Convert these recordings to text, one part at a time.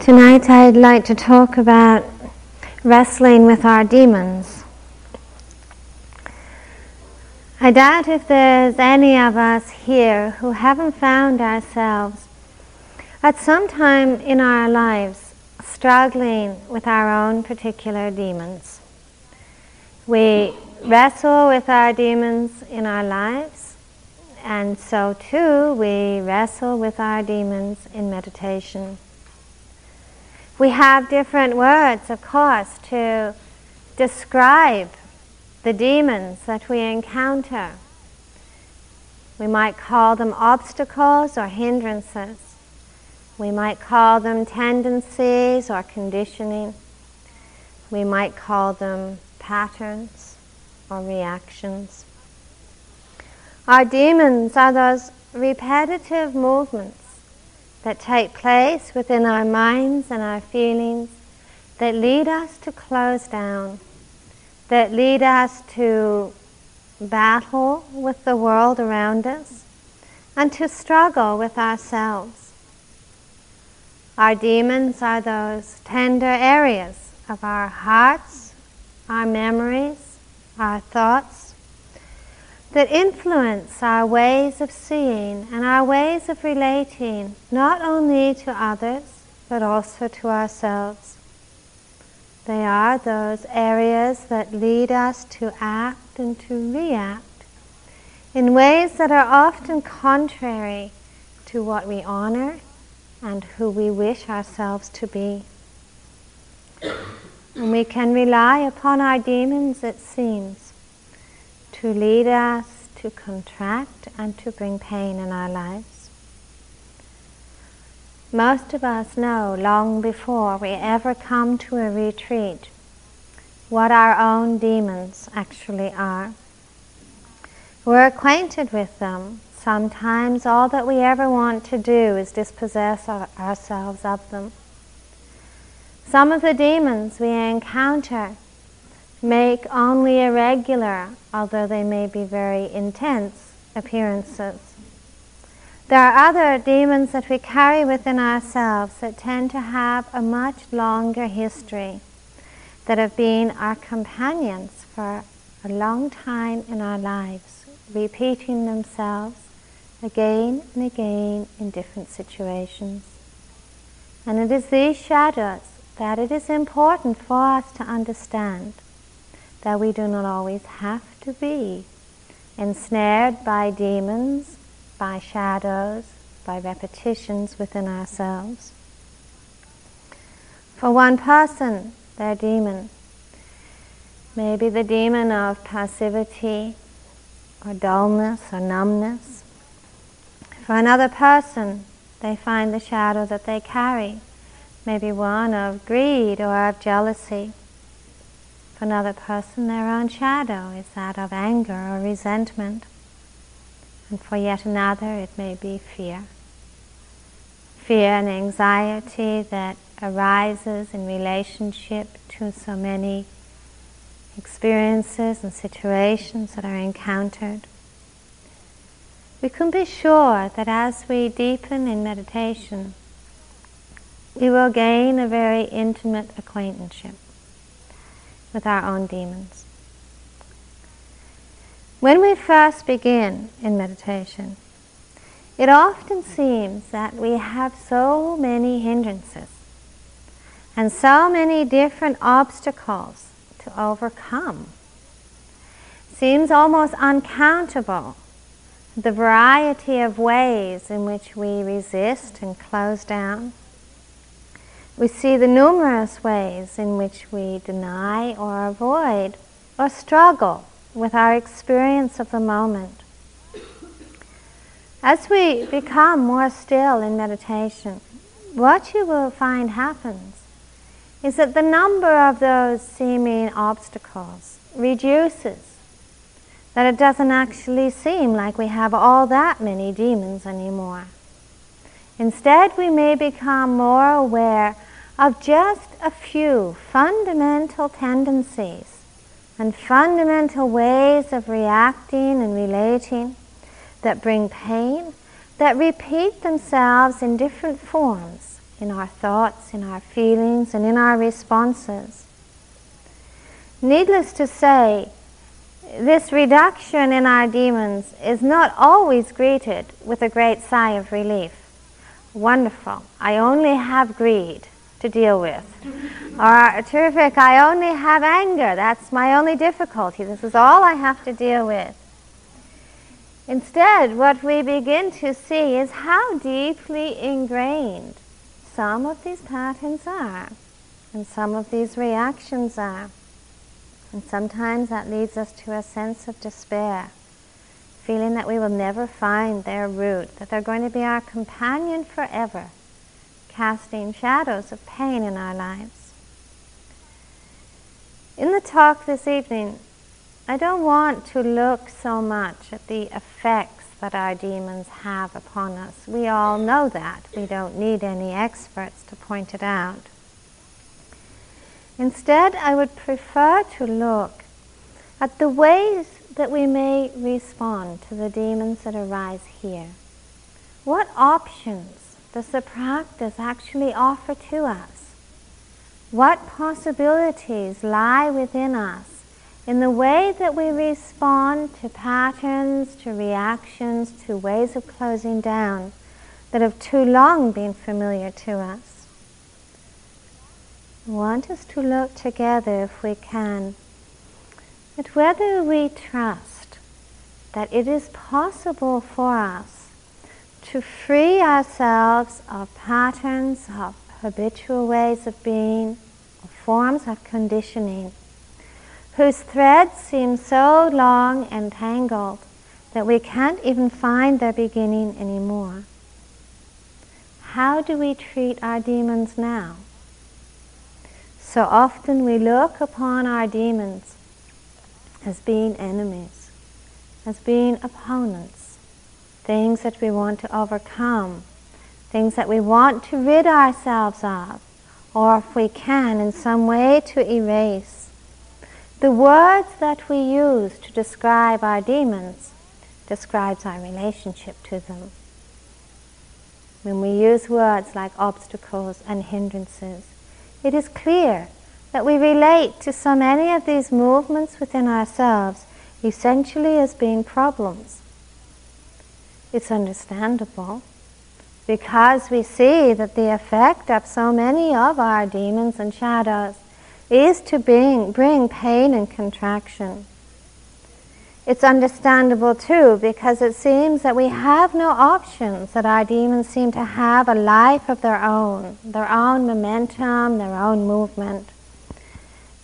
Tonight I'd like to talk about wrestling with our demons. I doubt if there's any of us here who haven't found ourselves at some time in our lives struggling with our own particular demons. We wrestle with our demons in our lives, and so too we wrestle with our demons in meditation. We have different words, of course, to describe the demons that we encounter. We might call them obstacles or hindrances. We might call them tendencies or conditioning. We might call them patterns or reactions. Our demons are those repetitive movements that take place within our minds and our feelings that lead us to close down, that lead us to battle with the world around us, and to struggle with ourselves. Our demons are those tender areas of our hearts, our memories, our thoughts, that influence our ways of seeing and our ways of relating, not only to others, but also to ourselves. They are those areas that lead us to act and to react in ways that are often contrary to what we honor and who we wish ourselves to be. And we can rely upon our demons, it seems, to lead us to contract and to bring pain in our lives. Most of us know long before we ever come to a retreat what our own demons actually are. We're acquainted with them. Sometimes all that we ever want to do is dispossess ourselves of them. Some of the demons we encounter make only irregular, although they may be very intense, appearances. There are other demons that we carry within ourselves that tend to have a much longer history, that have been our companions for a long time in our lives, repeating themselves again and again in different situations. And it is these shadows that it is important for us to understand that we do not always have to be ensnared by demons, by shadows, by repetitions within ourselves. For one person, their demon may be the demon of passivity or dullness or numbness. For another person, they find the shadow that they carry, maybe one of greed or of jealousy. For another person, their own shadow is that of anger or resentment. And for yet another, it may be fear. Fear and anxiety that arises in relationship to so many experiences and situations that are encountered. We can be sure that as we deepen in meditation, we will gain a very intimate acquaintanceship with our own demons. When we first begin in meditation, it often seems that we have so many hindrances and so many different obstacles to overcome. Seems almost uncountable the variety of ways in which we resist and close down we see the numerous ways in which we deny or avoid or struggle with our experience of the moment. As we become more still in meditation, what you will find happens is that the number of those seeming obstacles reduces. That it doesn't actually seem like we have all that many demons anymore. Instead, we may become more aware of just a few fundamental tendencies and fundamental ways of reacting and relating that bring pain, that repeat themselves in different forms in our thoughts, in our feelings, and in our responses. Needless to say, this reduction in our demons is not always greeted with a great sigh of relief. Wonderful, I only have greed to deal with. or, terrific, I only have anger, that's my only difficulty, this is all I have to deal with. Instead, what we begin to see is how deeply ingrained some of these patterns are, and some of these reactions are. And sometimes that leads us to a sense of despair, feeling that we will never find their root, that they're going to be our companion forever, casting shadows of pain in our lives. In the talk this evening, I don't want to look so much at the effects that our demons have upon us. We all know that. We don't need any experts to point it out. Instead, I would prefer to look at the ways that we may respond to the demons that arise here. What options does the practice actually offer to us? What possibilities lie within us in the way that we respond to patterns, to reactions, to ways of closing down that have too long been familiar to us? I want us to look together, if we can, at whether we trust that it is possible for us to free ourselves of patterns, of habitual ways of being, of forms of conditioning, whose threads seem so long and tangled that we can't even find their beginning anymore. How do we treat our demons now? So often we look upon our demons as being enemies, as being opponents, things that we want to overcome, things that we want to rid ourselves of, or if we can, in some way to erase. The words that we use to describe our demons describes our relationship to them. When we use words like obstacles and hindrances, it is clear that we relate to so many of these movements within ourselves essentially as being problems. It's understandable because we see that the effect of so many of our demons and shadows is to bring, bring pain and contraction. It's understandable too because it seems that we have no options, that our demons seem to have a life of their own, their own momentum, their own movement.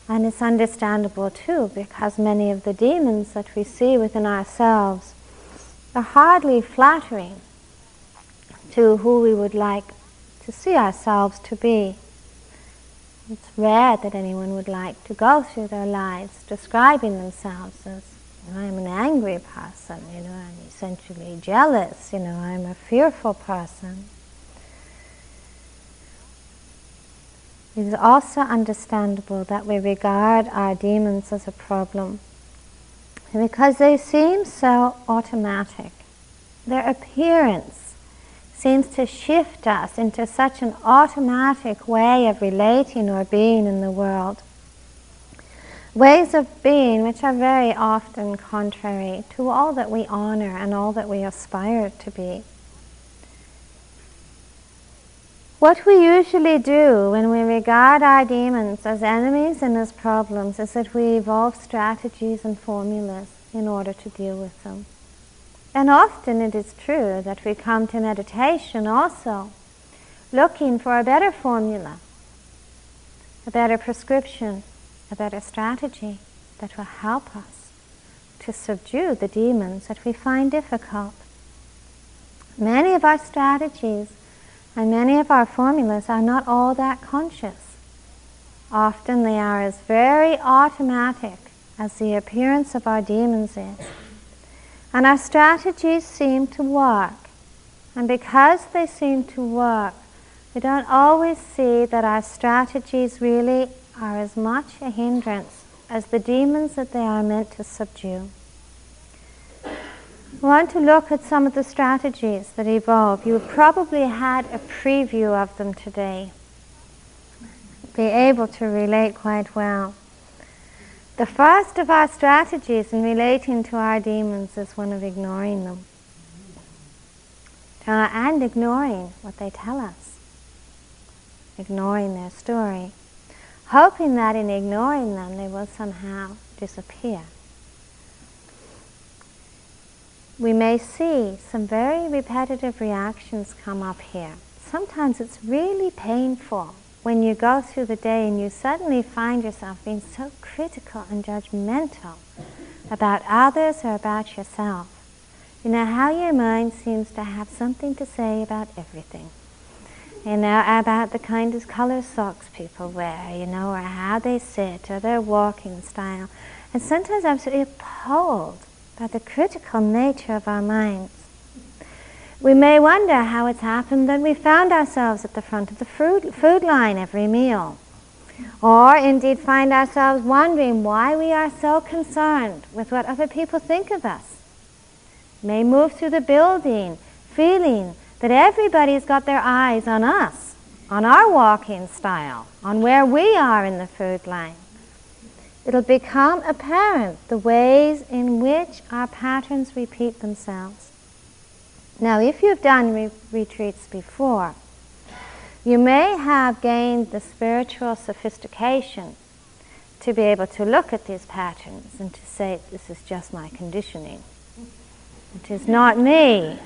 And it's understandable too because many of the demons that we see within ourselves are hardly flattering to who we would like to see ourselves to be. It's rare that anyone would like to go through their lives describing themselves as I'm an angry person, you know, I'm essentially jealous, you know, I'm a fearful person. It is also understandable that we regard our demons as a problem because they seem so automatic. Their appearance seems to shift us into such an automatic way of relating or being in the world ways of being which are very often contrary to all that we honor and all that we aspire to be. What we usually do when we regard our demons as enemies and as problems is that we evolve strategies and formulas in order to deal with them. And often it is true that we come to meditation also looking for a better formula, a better prescription, a better strategy that will help us to subdue the demons that we find difficult. Many of our strategies and many of our formulas are not all that conscious. Often they are as very automatic as the appearance of our demons is. And our strategies seem to work. And because they seem to work, we don't always see that our strategies really are as much a hindrance as the demons that they are meant to subdue. Want to look at some of the strategies that evolve. You probably had a preview of them today. Be able to relate quite well. The first of our strategies in relating to our demons is one of ignoring them. Uh, and ignoring what they tell us, ignoring their story, hoping that in ignoring them they will somehow disappear. We may see some very repetitive reactions come up here. Sometimes it's really painful when you go through the day and you suddenly find yourself being so critical and judgmental about others or about yourself. You know, how your mind seems to have something to say about everything. You know, about the kind of color socks people wear, you know, or how they sit, or their walking style. And sometimes I'm absolutely appalled by the critical nature of our minds. We may wonder how it's happened that we found ourselves at the front of the food, food line every meal. Or indeed find ourselves wondering why we are so concerned with what other people think of us. May move through the building feeling that everybody's got their eyes on us, on our walking style, on where we are in the food line. It'll become apparent the ways in which our patterns repeat themselves. Now, if you've done re- retreats before, you may have gained the spiritual sophistication to be able to look at these patterns and to say, this is just my conditioning. It is not me.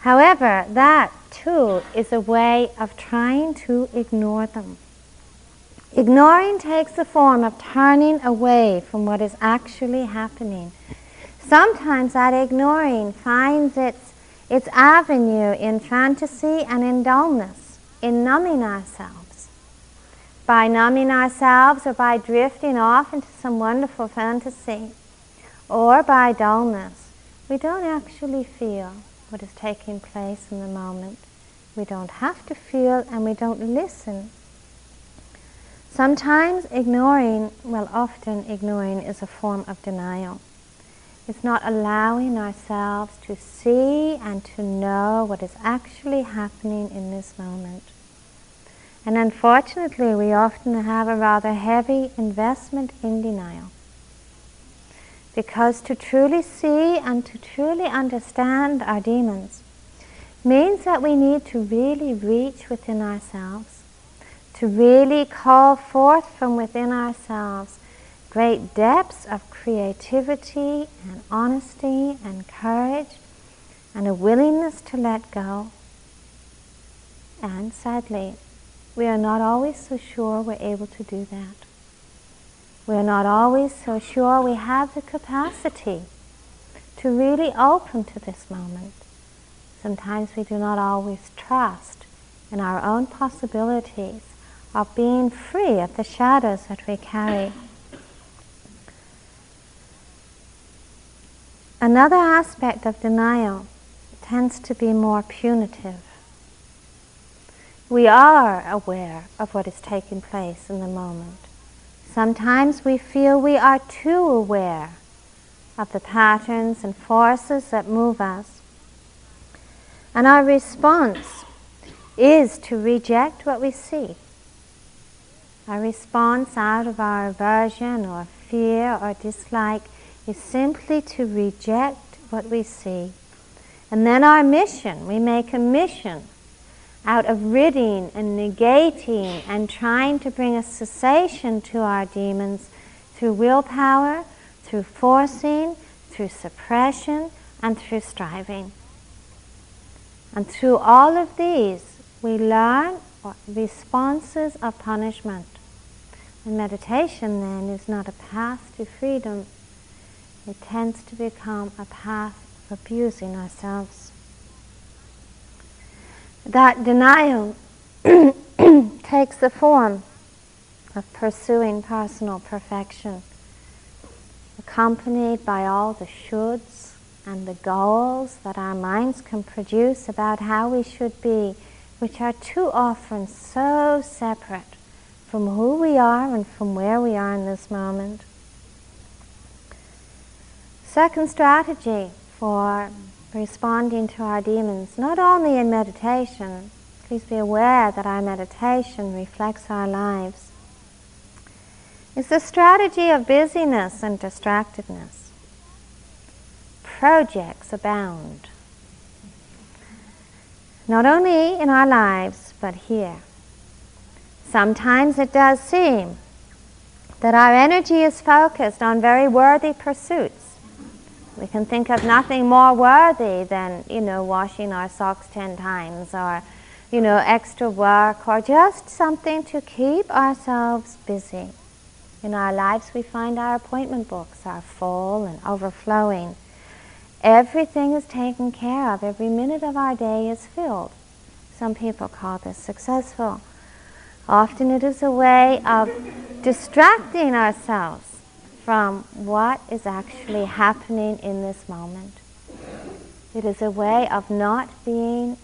However, that too is a way of trying to ignore them. Ignoring takes the form of turning away from what is actually happening Sometimes that ignoring finds its, its avenue in fantasy and in dullness, in numbing ourselves. By numbing ourselves or by drifting off into some wonderful fantasy, or by dullness, we don't actually feel what is taking place in the moment. We don't have to feel and we don't listen. Sometimes ignoring, well, often ignoring is a form of denial. It's not allowing ourselves to see and to know what is actually happening in this moment. And unfortunately, we often have a rather heavy investment in denial. Because to truly see and to truly understand our demons means that we need to really reach within ourselves, to really call forth from within ourselves great depths of creativity and honesty and courage and a willingness to let go. And sadly, we are not always so sure we're able to do that. We're not always so sure we have the capacity to really open to this moment. Sometimes we do not always trust in our own possibilities of being free of the shadows that we carry. Another aspect of denial tends to be more punitive. We are aware of what is taking place in the moment. Sometimes we feel we are too aware of the patterns and forces that move us. And our response is to reject what we see. Our response out of our aversion or fear or dislike is simply to reject what we see. And then our mission, we make a mission out of ridding and negating and trying to bring a cessation to our demons through willpower, through forcing, through suppression, and through striving. And through all of these, we learn responses of punishment. And meditation then is not a path to freedom, it tends to become a path of abusing ourselves. That denial takes the form of pursuing personal perfection, accompanied by all the shoulds and the goals that our minds can produce about how we should be, which are too often so separate from who we are and from where we are in this moment. second strategy for responding to our demons, not only in meditation, please be aware that our meditation reflects our lives, is the strategy of busyness and distractedness. Projects abound, not only in our lives, but here. Sometimes it does seem that our energy is focused on very worthy pursuits. We can think of nothing more worthy than, you know, washing our socks ten times or, you know, extra work or just something to keep ourselves busy. In our lives, we find our appointment books are full and overflowing. Everything is taken care of. Every minute of our day is filled. Some people call this successful. Often it is a way of distracting ourselves from what is actually happening in this moment. It is a way of not being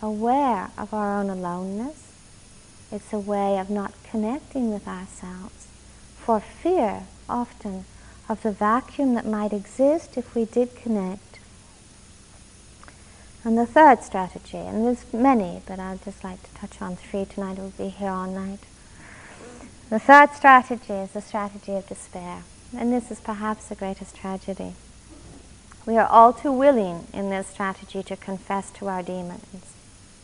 aware of our own aloneness. It's a way of not connecting with ourselves for fear often of the vacuum that might exist if we did connect and the third strategy, and there's many, but I'd just like to touch on three tonight, we'll be here all night. The third strategy is the strategy of despair, and this is perhaps the greatest tragedy. We are all too willing in this strategy to confess to our demons.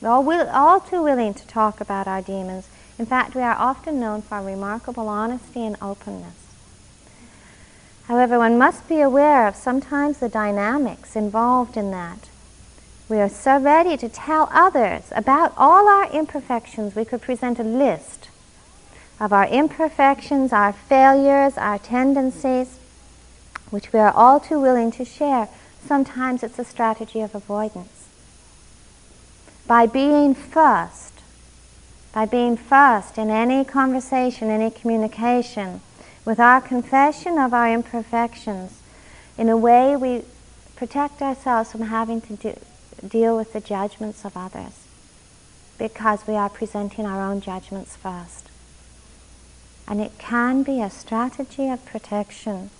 We're all, will, all too willing to talk about our demons. In fact, we are often known for our remarkable honesty and openness. However, one must be aware of sometimes the dynamics involved in that we are so ready to tell others about all our imperfections. We could present a list of our imperfections, our failures, our tendencies, which we are all too willing to share. Sometimes it's a strategy of avoidance. By being first, by being first in any conversation, any communication, with our confession of our imperfections, in a way we protect ourselves from having to do, deal with the judgments of others because we are presenting our own judgments first. And it can be a strategy of protection,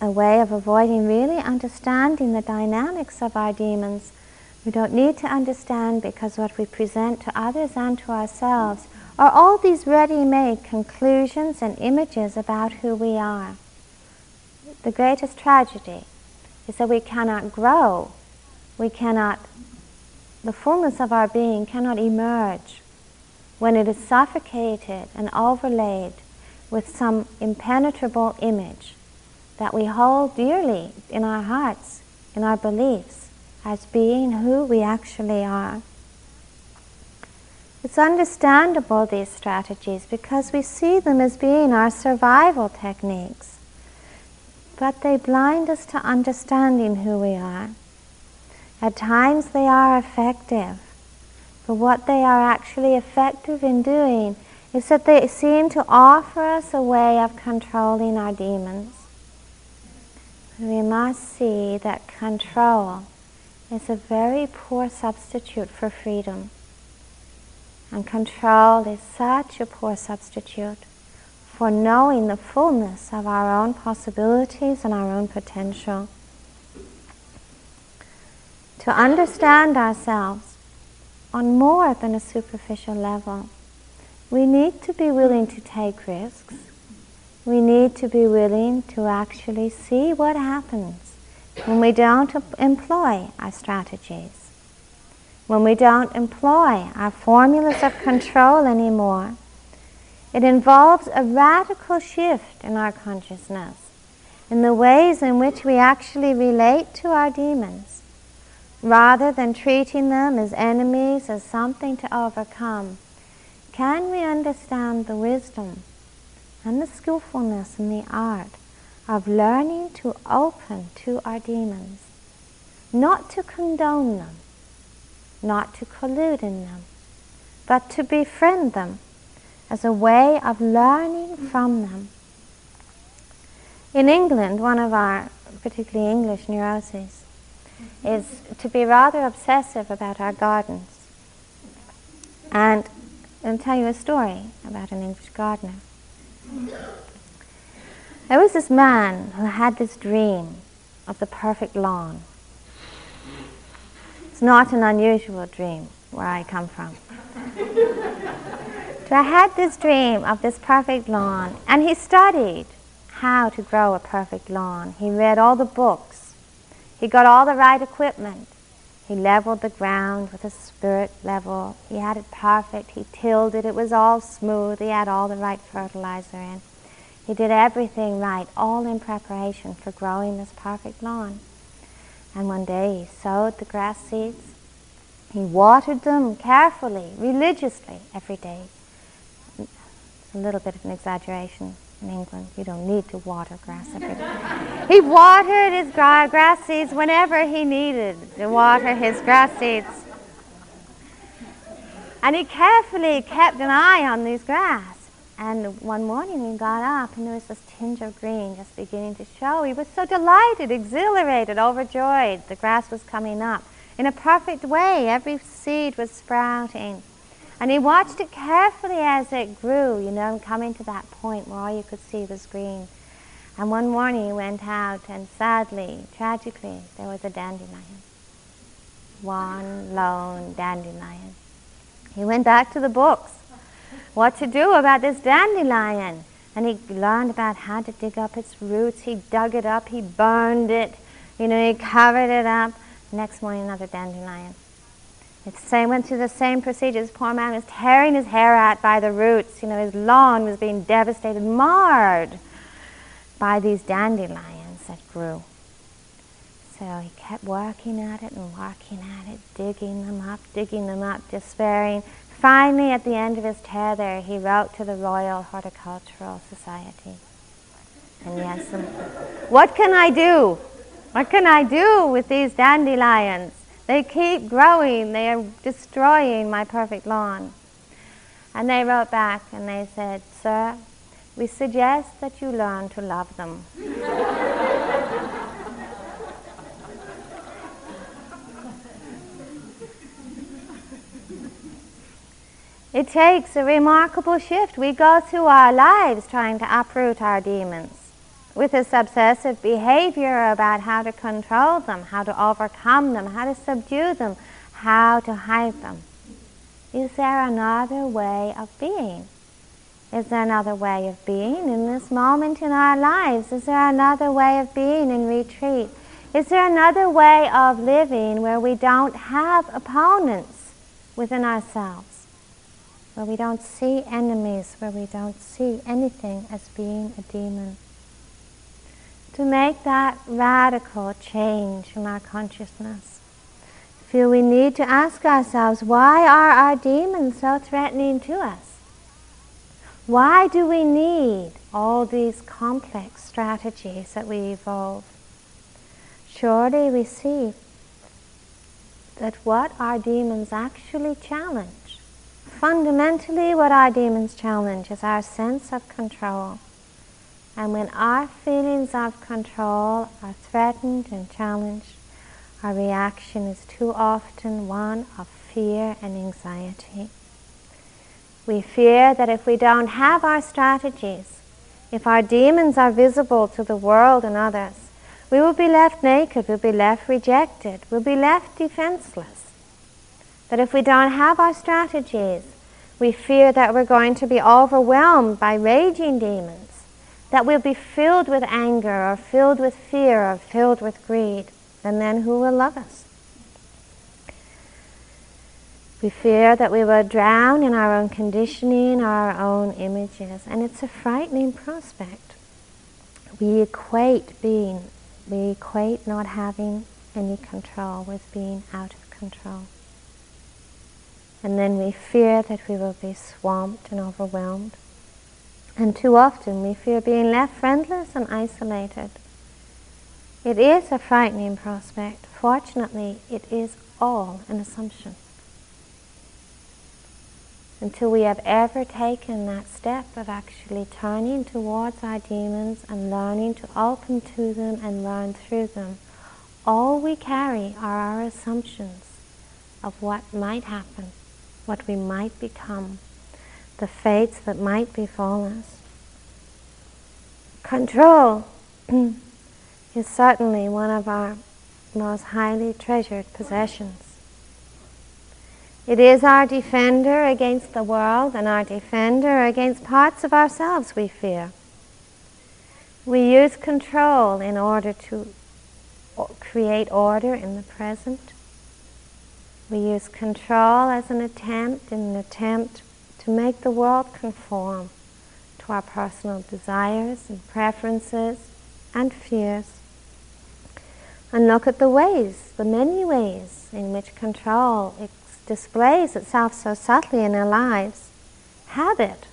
a way of avoiding really understanding the dynamics of our demons. We don't need to understand because what we present to others and to ourselves are all these ready made conclusions and images about who we are. The greatest tragedy is that we cannot grow we cannot, the fullness of our being cannot emerge when it is suffocated and overlaid with some impenetrable image that we hold dearly in our hearts, in our beliefs, as being who we actually are. It's understandable, these strategies, because we see them as being our survival techniques. But they blind us to understanding who we are. At times they are effective, but what they are actually effective in doing is that they seem to offer us a way of controlling our demons. We must see that control is a very poor substitute for freedom. And control is such a poor substitute for knowing the fullness of our own possibilities and our own potential to understand ourselves on more than a superficial level. We need to be willing to take risks. We need to be willing to actually see what happens when we don't employ our strategies, when we don't employ our formulas of control anymore. It involves a radical shift in our consciousness, in the ways in which we actually relate to our demons rather than treating them as enemies, as something to overcome, can we understand the wisdom and the skillfulness and the art of learning to open to our demons, not to condone them, not to collude in them, but to befriend them as a way of learning from them. In England, one of our particularly English neuroses, is to be rather obsessive about our gardens. And I'll tell you a story about an English gardener. There was this man who had this dream of the perfect lawn. It's not an unusual dream where I come from. so I had this dream of this perfect lawn, and he studied how to grow a perfect lawn. He read all the books. He got all the right equipment. He leveled the ground with a spirit level. He had it perfect. He tilled it. It was all smooth. He had all the right fertilizer in. He did everything right, all in preparation for growing this perfect lawn. And one day he sowed the grass seeds. He watered them carefully, religiously, every day. It's a little bit of an exaggeration in England. You don't need to water grass every day. he watered his grass seeds whenever he needed to water his grass seeds. And he carefully kept an eye on these grass. And one morning he got up and there was this tinge of green just beginning to show. He was so delighted, exhilarated, overjoyed. The grass was coming up in a perfect way. Every seed was sprouting. And he watched it carefully as it grew, you know, coming to that point where all you could see was green. And one morning he went out and sadly, tragically, there was a dandelion. One lone dandelion. He went back to the books what to do about this dandelion. And he learned about how to dig up its roots. He dug it up, he burned it, you know, he covered it up. Next morning, another dandelion. Same, went through the same procedure. This poor man was tearing his hair out by the roots. You know, his lawn was being devastated, marred by these dandelions that grew. So he kept working at it and working at it, digging them up, digging them up, despairing, Finally, at the end of his tether, he wrote to the Royal Horticultural Society. And yes, what can I do? What can I do with these dandelions? They keep growing, they are destroying my perfect lawn. And they wrote back and they said, Sir, we suggest that you learn to love them. It takes a remarkable shift. We go through our lives trying to uproot our demons with this obsessive behavior about how to control them, how to overcome them, how to subdue them, how to hide them. Is there another way of being? Is there another way of being in this moment in our lives? Is there another way of being in retreat? Is there another way of living where we don't have opponents within ourselves? Where we don't see enemies, where we don't see anything as being a demon. To make that radical change in our consciousness, feel we need to ask ourselves why are our demons so threatening to us? Why do we need all these complex strategies that we evolve? Surely we see that what our demons actually challenge Fundamentally, what our demons challenge is our sense of control. And when our feelings of control are threatened and challenged, our reaction is too often one of fear and anxiety. We fear that if we don't have our strategies, if our demons are visible to the world and others, we will be left naked, we'll be left rejected, we'll be left defenseless. That if we don't have our strategies, we fear that we're going to be overwhelmed by raging demons, that we'll be filled with anger or filled with fear or filled with greed, and then who will love us? We fear that we will drown in our own conditioning, our own images, and it's a frightening prospect. We equate being, we equate not having any control with being out of control. And then we fear that we will be swamped and overwhelmed. And too often we fear being left friendless and isolated. It is a frightening prospect. Fortunately, it is all an assumption. Until we have ever taken that step of actually turning towards our demons and learning to open to them and learn through them, all we carry are our assumptions of what might happen what we might become, the fates that might befall us. Control is certainly one of our most highly treasured possessions. It is our defender against the world and our defender against parts of ourselves we fear. We use control in order to create order in the present. We use control as an attempt, in an attempt to make the world conform to our personal desires and preferences and fears. And look at the ways, the many ways in which control displays itself so subtly in our lives. Habit.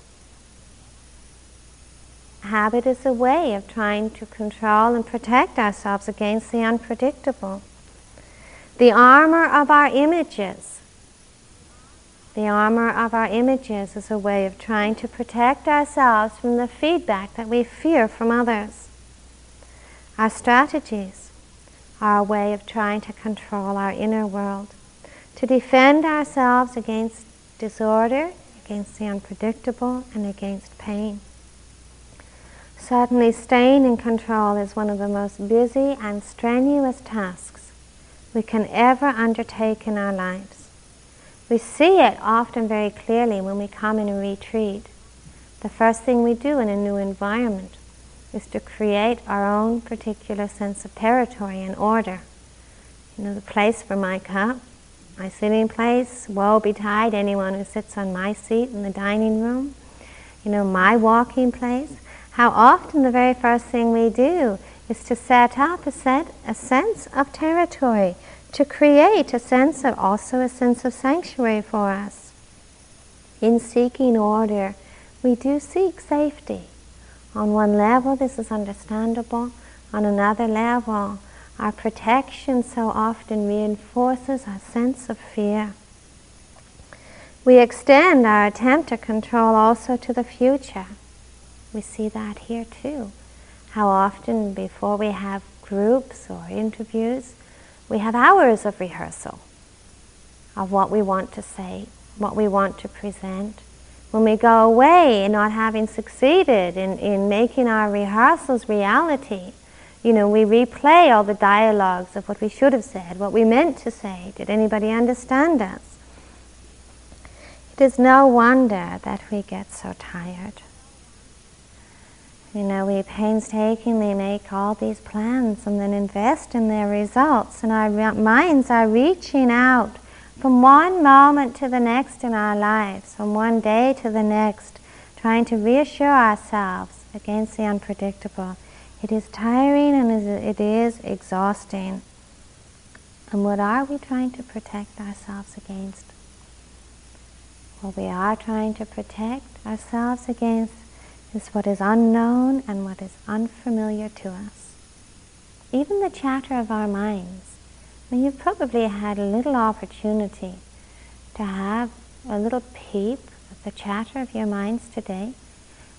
Habit is a way of trying to control and protect ourselves against the unpredictable. The armor of our images. The armor of our images is a way of trying to protect ourselves from the feedback that we fear from others. Our strategies are a way of trying to control our inner world to defend ourselves against disorder, against the unpredictable, and against pain. Certainly, staying in control is one of the most busy and strenuous tasks we can ever undertake in our lives. We see it often very clearly when we come in a retreat. The first thing we do in a new environment is to create our own particular sense of territory and order. You know, the place for my cup, my sitting place, woe betide anyone who sits on my seat in the dining room. You know, my walking place. How often the very first thing we do is to set up a, set, a sense of territory, to create a sense of also a sense of sanctuary for us. In seeking order, we do seek safety. On one level, this is understandable. On another level, our protection so often reinforces our sense of fear. We extend our attempt to control also to the future. We see that here too. How often, before we have groups or interviews, we have hours of rehearsal of what we want to say, what we want to present. When we go away, and not having succeeded in, in making our rehearsals reality, you know, we replay all the dialogues of what we should have said, what we meant to say. Did anybody understand us? It is no wonder that we get so tired. You know, we painstakingly make all these plans and then invest in their results, and our minds are reaching out from one moment to the next in our lives, from one day to the next, trying to reassure ourselves against the unpredictable it is tiring and it is exhausting. And what are we trying to protect ourselves against? What we are trying to protect ourselves against is what is unknown and what is unfamiliar to us. Even the chatter of our minds. I mean, you've probably had a little opportunity to have a little peep at the chatter of your minds today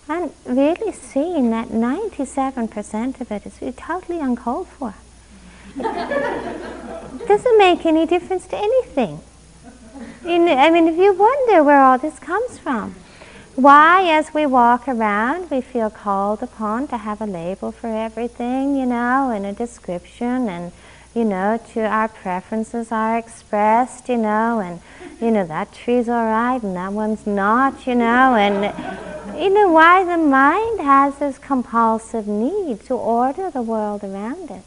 and really seeing that 97% of it is totally uncalled for. It doesn't make any difference to anything. I mean, if you wonder where all this comes from, why, as we walk around, we feel called upon to have a label for everything, you know, and a description, and, you know, to our preferences are expressed, you know, and, you know, that tree's all right and that one's not, you know, and you know why the mind has this compulsive need to order the world around it.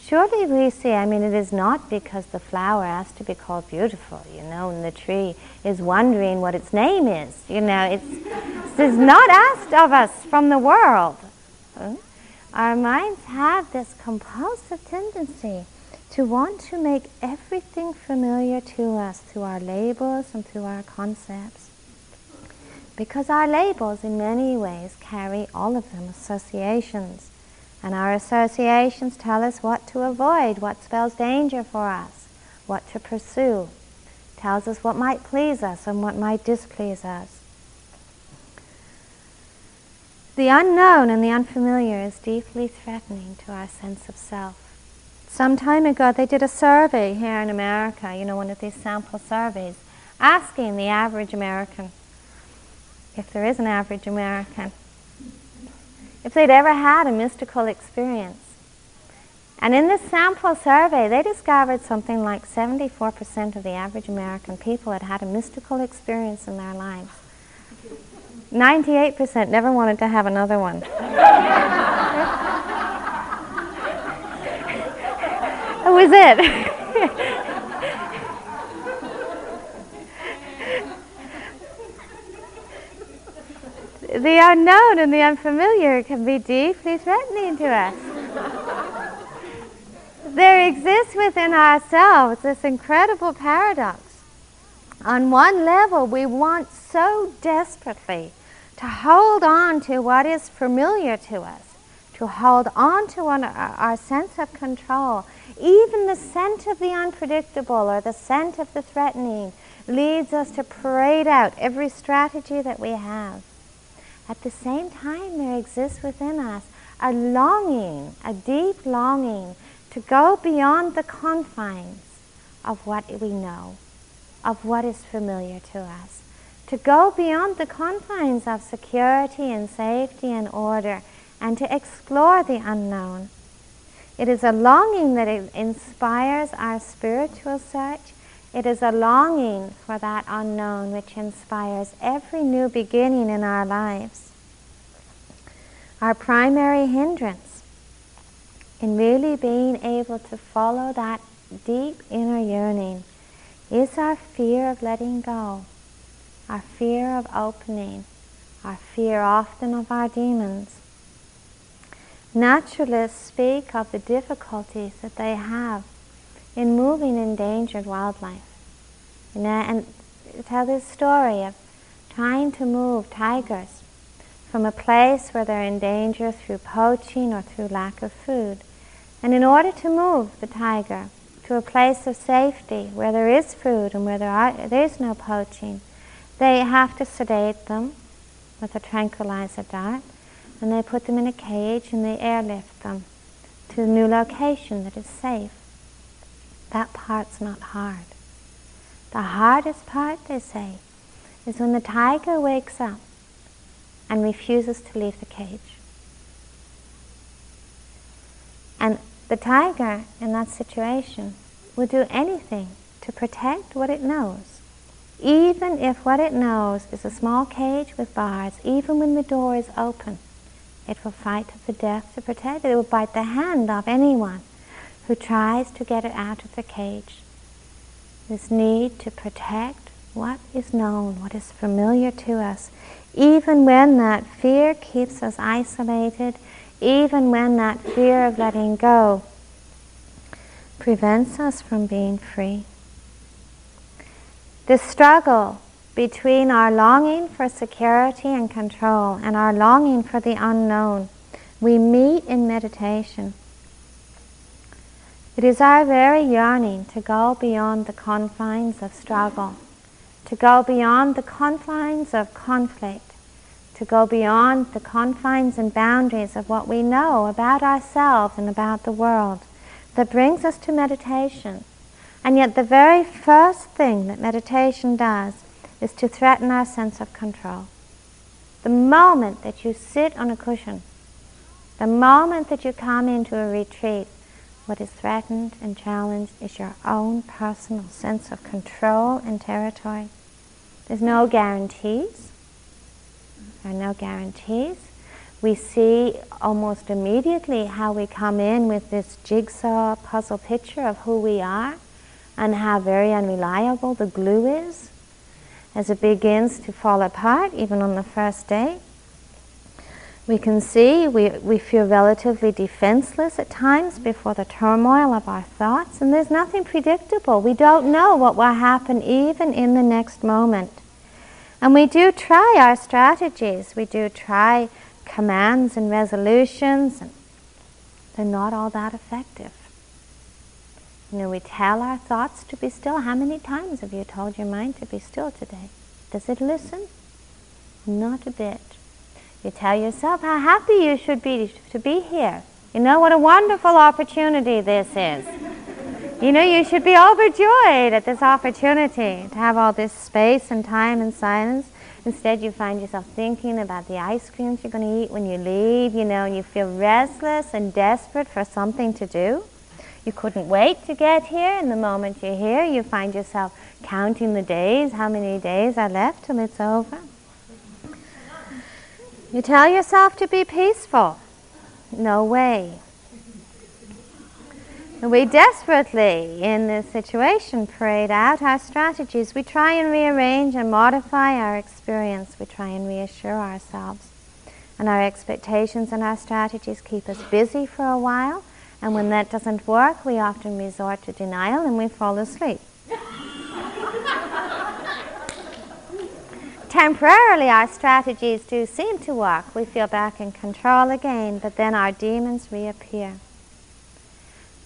Surely we see, I mean, it is not because the flower has to be called beautiful, you know, and the tree is wondering what its name is. You know, it's, it's not asked of us from the world. Hmm? Our minds have this compulsive tendency to want to make everything familiar to us through our labels and through our concepts because our labels in many ways carry all of them associations. And our associations tell us what to avoid, what spells danger for us, what to pursue, tells us what might please us and what might displease us. The unknown and the unfamiliar is deeply threatening to our sense of self. Some time ago, they did a survey here in America, you know, one of these sample surveys, asking the average American if there is an average American, if they'd ever had a mystical experience. And in this sample survey, they discovered something like 74% of the average American people had had a mystical experience in their lives. 98% never wanted to have another one. that was it. the unknown and the unfamiliar can be deeply threatening to us. there exists within ourselves this incredible paradox. On one level, we want so desperately to hold on to what is familiar to us, to hold on to our, uh, our sense of control. Even the scent of the unpredictable or the scent of the threatening leads us to parade out every strategy that we have. At the same time, there exists within us a longing, a deep longing to go beyond the confines of what we know, of what is familiar to us, to go beyond the confines of security and safety and order, and to explore the unknown. It is a longing that inspires our spiritual search it is a longing for that unknown which inspires every new beginning in our lives. Our primary hindrance in really being able to follow that deep inner yearning is our fear of letting go, our fear of opening, our fear often of our demons. Naturalists speak of the difficulties that they have in moving endangered wildlife. You uh, know, and tell this story of trying to move tigers from a place where they're in danger through poaching or through lack of food. And in order to move the tiger to a place of safety where there is food and where there, are, there is no poaching, they have to sedate them with a tranquilizer dart and they put them in a cage and they airlift them to a new location that is safe. That part's not hard. The hardest part, they say, is when the tiger wakes up and refuses to leave the cage. And the tiger in that situation will do anything to protect what it knows. Even if what it knows is a small cage with bars, even when the door is open, it will fight to the death to protect it. It will bite the hand off anyone who tries to get it out of the cage. This need to protect what is known, what is familiar to us, even when that fear keeps us isolated, even when that fear of letting go prevents us from being free. The struggle between our longing for security and control and our longing for the unknown, we meet in meditation. It is our very yearning to go beyond the confines of struggle, to go beyond the confines of conflict, to go beyond the confines and boundaries of what we know about ourselves and about the world that brings us to meditation. And yet, the very first thing that meditation does is to threaten our sense of control. The moment that you sit on a cushion, the moment that you come into a retreat, what is threatened and challenged is your own personal sense of control and territory. There's no guarantees. There are no guarantees. We see almost immediately how we come in with this jigsaw puzzle picture of who we are and how very unreliable the glue is as it begins to fall apart, even on the first day. We can see we, we feel relatively defenseless at times before the turmoil of our thoughts, and there's nothing predictable. We don't know what will happen even in the next moment. And we do try our strategies, we do try commands and resolutions, and they're not all that effective. You know, we tell our thoughts to be still. How many times have you told your mind to be still today? Does it listen? Not a bit. You tell yourself how happy you should be to be here. You know what a wonderful opportunity this is. You know, you should be overjoyed at this opportunity to have all this space and time and silence. Instead, you find yourself thinking about the ice creams you're going to eat when you leave, you know, and you feel restless and desperate for something to do. You couldn't wait to get here, and the moment you're here, you find yourself counting the days, how many days are left till it's over. You tell yourself to be peaceful. No way. We desperately, in this situation, prayed out our strategies. We try and rearrange and modify our experience. We try and reassure ourselves. And our expectations and our strategies keep us busy for a while. And when that doesn't work, we often resort to denial and we fall asleep. Temporarily, our strategies do seem to work. We feel back in control again, but then our demons reappear.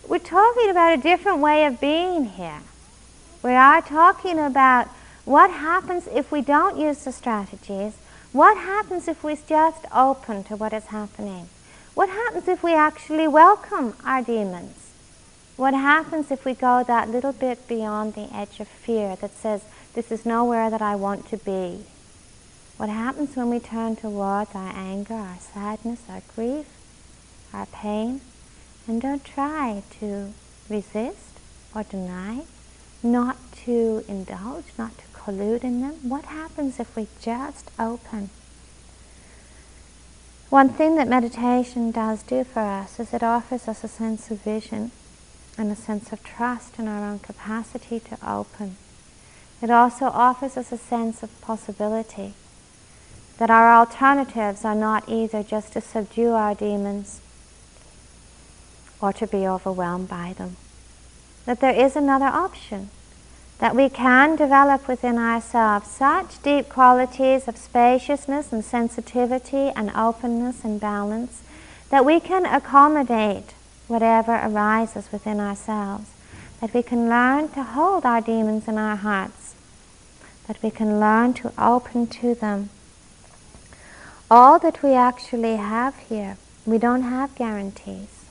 We're talking about a different way of being here. We are talking about what happens if we don't use the strategies. What happens if we're just open to what is happening? What happens if we actually welcome our demons? What happens if we go that little bit beyond the edge of fear that says, this is nowhere that I want to be? What happens when we turn towards our anger, our sadness, our grief, our pain? And don't try to resist or deny, not to indulge, not to collude in them. What happens if we just open? One thing that meditation does do for us is it offers us a sense of vision and a sense of trust in our own capacity to open. It also offers us a sense of possibility, that our alternatives are not either just to subdue our demons or to be overwhelmed by them. That there is another option, that we can develop within ourselves such deep qualities of spaciousness and sensitivity and openness and balance that we can accommodate whatever arises within ourselves, that we can learn to hold our demons in our hearts, that we can learn to open to them. All that we actually have here, we don't have guarantees.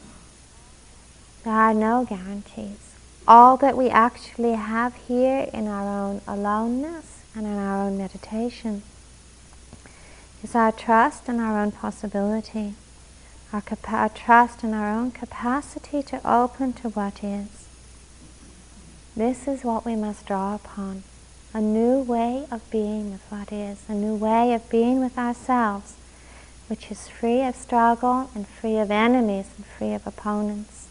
There are no guarantees. All that we actually have here in our own aloneness and in our own meditation is our trust in our own possibility, our, capa- our trust in our own capacity to open to what is. This is what we must draw upon a new way of being with what is, a new way of being with ourselves, which is free of struggle and free of enemies and free of opponents.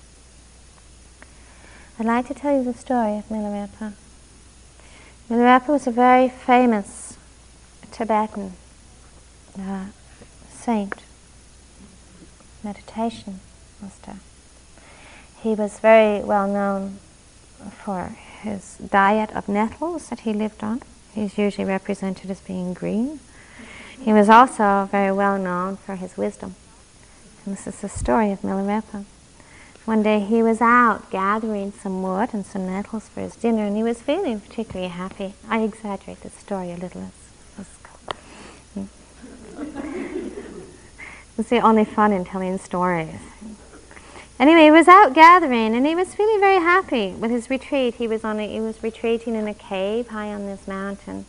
I'd like to tell you the story of Milarepa. Milarepa was a very famous Tibetan uh, saint, meditation master. He was very well known for his diet of nettles that he lived on. He's usually represented as being green. He was also very well known for his wisdom. And this is the story of Milarepa. One day he was out gathering some wood and some nettles for his dinner, and he was feeling particularly happy. I exaggerate the story a little. It's, it's hmm. the only fun in telling stories. Anyway, he was out gathering, and he was feeling very happy with his retreat. He was on a, he was retreating in a cave high on this mountain,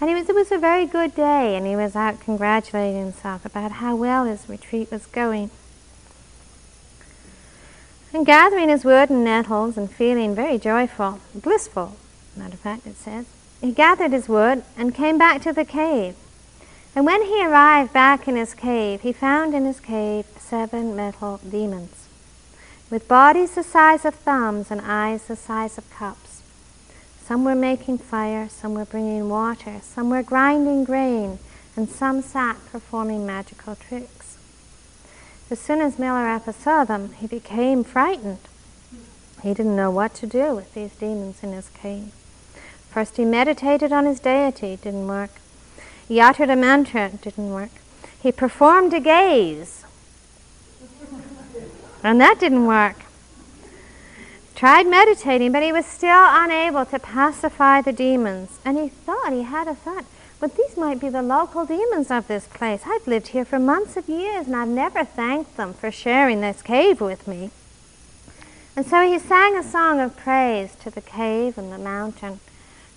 and he was it was a very good day, and he was out congratulating himself about how well his retreat was going. And gathering his wood and nettles and feeling very joyful, blissful, matter of fact, it says, he gathered his wood and came back to the cave. And when he arrived back in his cave, he found in his cave seven metal demons, with bodies the size of thumbs and eyes the size of cups. Some were making fire, some were bringing water, some were grinding grain, and some sat performing magical tricks. As soon as Milarepa saw them, he became frightened. He didn't know what to do with these demons in his cave. First he meditated on his deity, didn't work. He uttered a mantra, didn't work. He performed a gaze, and that didn't work. Tried meditating, but he was still unable to pacify the demons. And he thought, he had a thought, but these might be the local demons of this place. I've lived here for months of years and I've never thanked them for sharing this cave with me. And so he sang a song of praise to the cave and the mountain,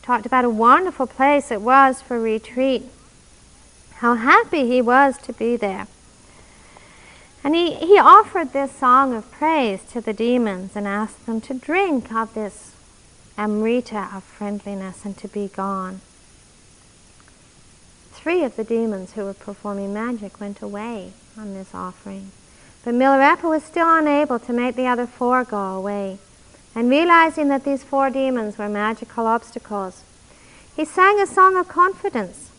talked about a wonderful place it was for retreat, how happy he was to be there. And he, he offered this song of praise to the demons and asked them to drink of this amrita of friendliness and to be gone. Three of the demons who were performing magic went away on this offering. But Milarepa was still unable to make the other four go away. And realizing that these four demons were magical obstacles, he sang a song of confidence.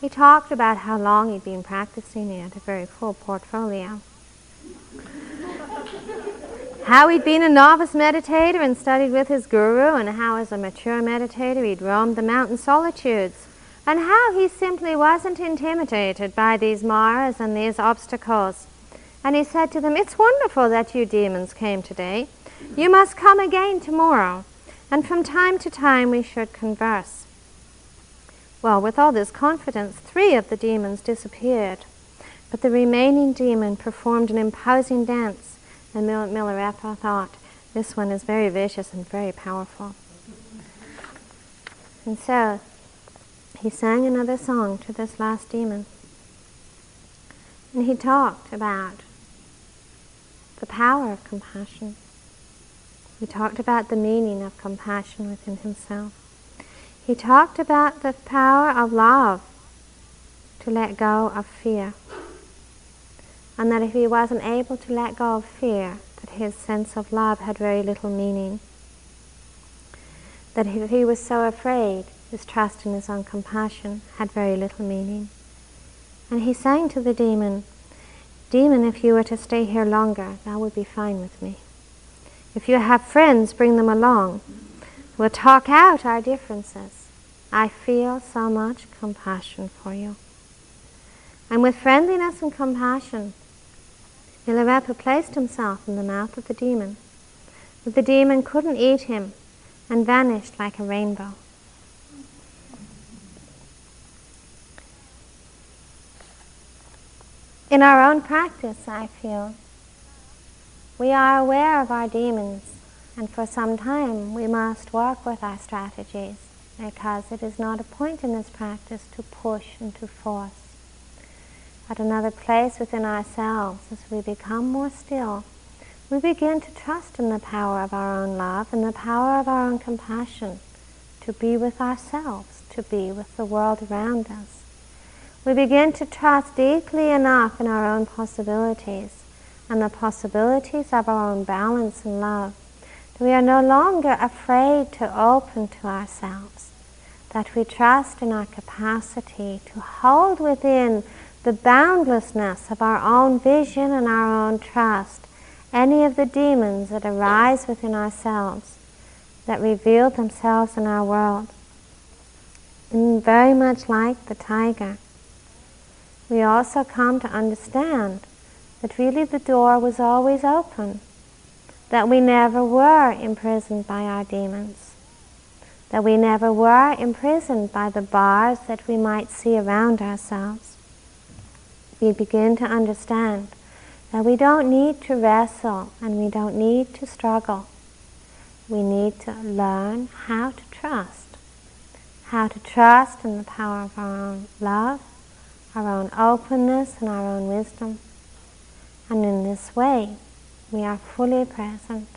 He talked about how long he'd been practicing. He had a very full portfolio. how he'd been a novice meditator and studied with his guru, and how, as a mature meditator, he'd roamed the mountain solitudes, and how he simply wasn't intimidated by these maras and these obstacles and he said to them, It's wonderful that you demons came today. You must come again tomorrow, and from time to time we should converse. Well, with all this confidence, three of the demons disappeared, but the remaining demon performed an imposing dance, and Milarepa thought, This one is very vicious and very powerful. And so he sang another song to this last demon. And he talked about the power of compassion. He talked about the meaning of compassion within himself. He talked about the power of love to let go of fear. And that if he wasn't able to let go of fear, that his sense of love had very little meaning. That if he was so afraid, his trust in his own compassion had very little meaning. And he sang to the demon, Demon, if you were to stay here longer, that would be fine with me. If you have friends, bring them along. We'll talk out our differences. I feel so much compassion for you. And with friendliness and compassion, Milarepa placed himself in the mouth of the demon. But the demon couldn't eat him and vanished like a rainbow. In our own practice, I feel, we are aware of our demons, and for some time we must work with our strategies because it is not a point in this practice to push and to force. At another place within ourselves, as we become more still, we begin to trust in the power of our own love and the power of our own compassion to be with ourselves, to be with the world around us we begin to trust deeply enough in our own possibilities and the possibilities of our own balance and love that we are no longer afraid to open to ourselves, that we trust in our capacity to hold within the boundlessness of our own vision and our own trust. Any of the demons that arise within ourselves that reveal themselves in our world. And very much like the tiger. We also come to understand that really the door was always open, that we never were imprisoned by our demons, that we never were imprisoned by the bars that we might see around ourselves. We begin to understand that we don't need to wrestle and we don't need to struggle. We need to learn how to trust, how to trust in the power of our own love, our own openness and our own wisdom. And in this way, we are fully present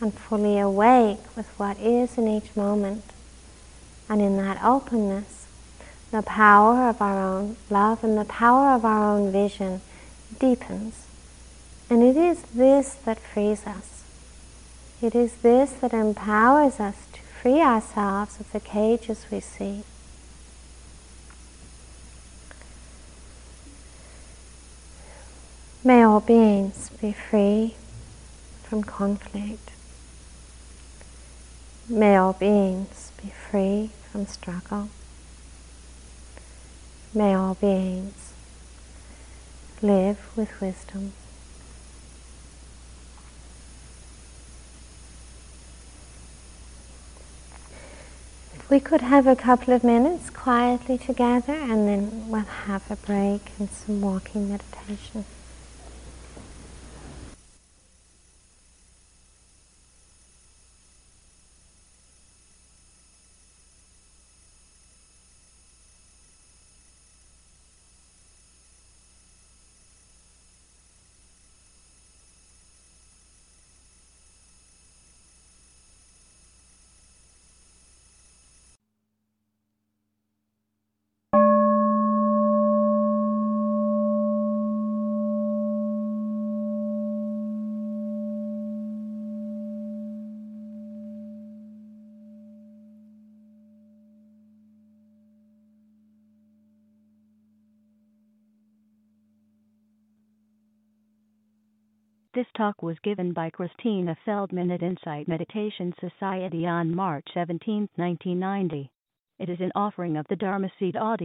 and fully awake with what is in each moment. And in that openness, the power of our own love and the power of our own vision deepens. And it is this that frees us. It is this that empowers us to free ourselves of the cages we see. May all beings be free from conflict. May all beings be free from struggle. May all beings live with wisdom. We could have a couple of minutes quietly together and then we'll have a break and some walking meditation. This talk was given by Christina Feldman at Insight Meditation Society on March 17, 1990. It is an offering of the Dharma Seed audio.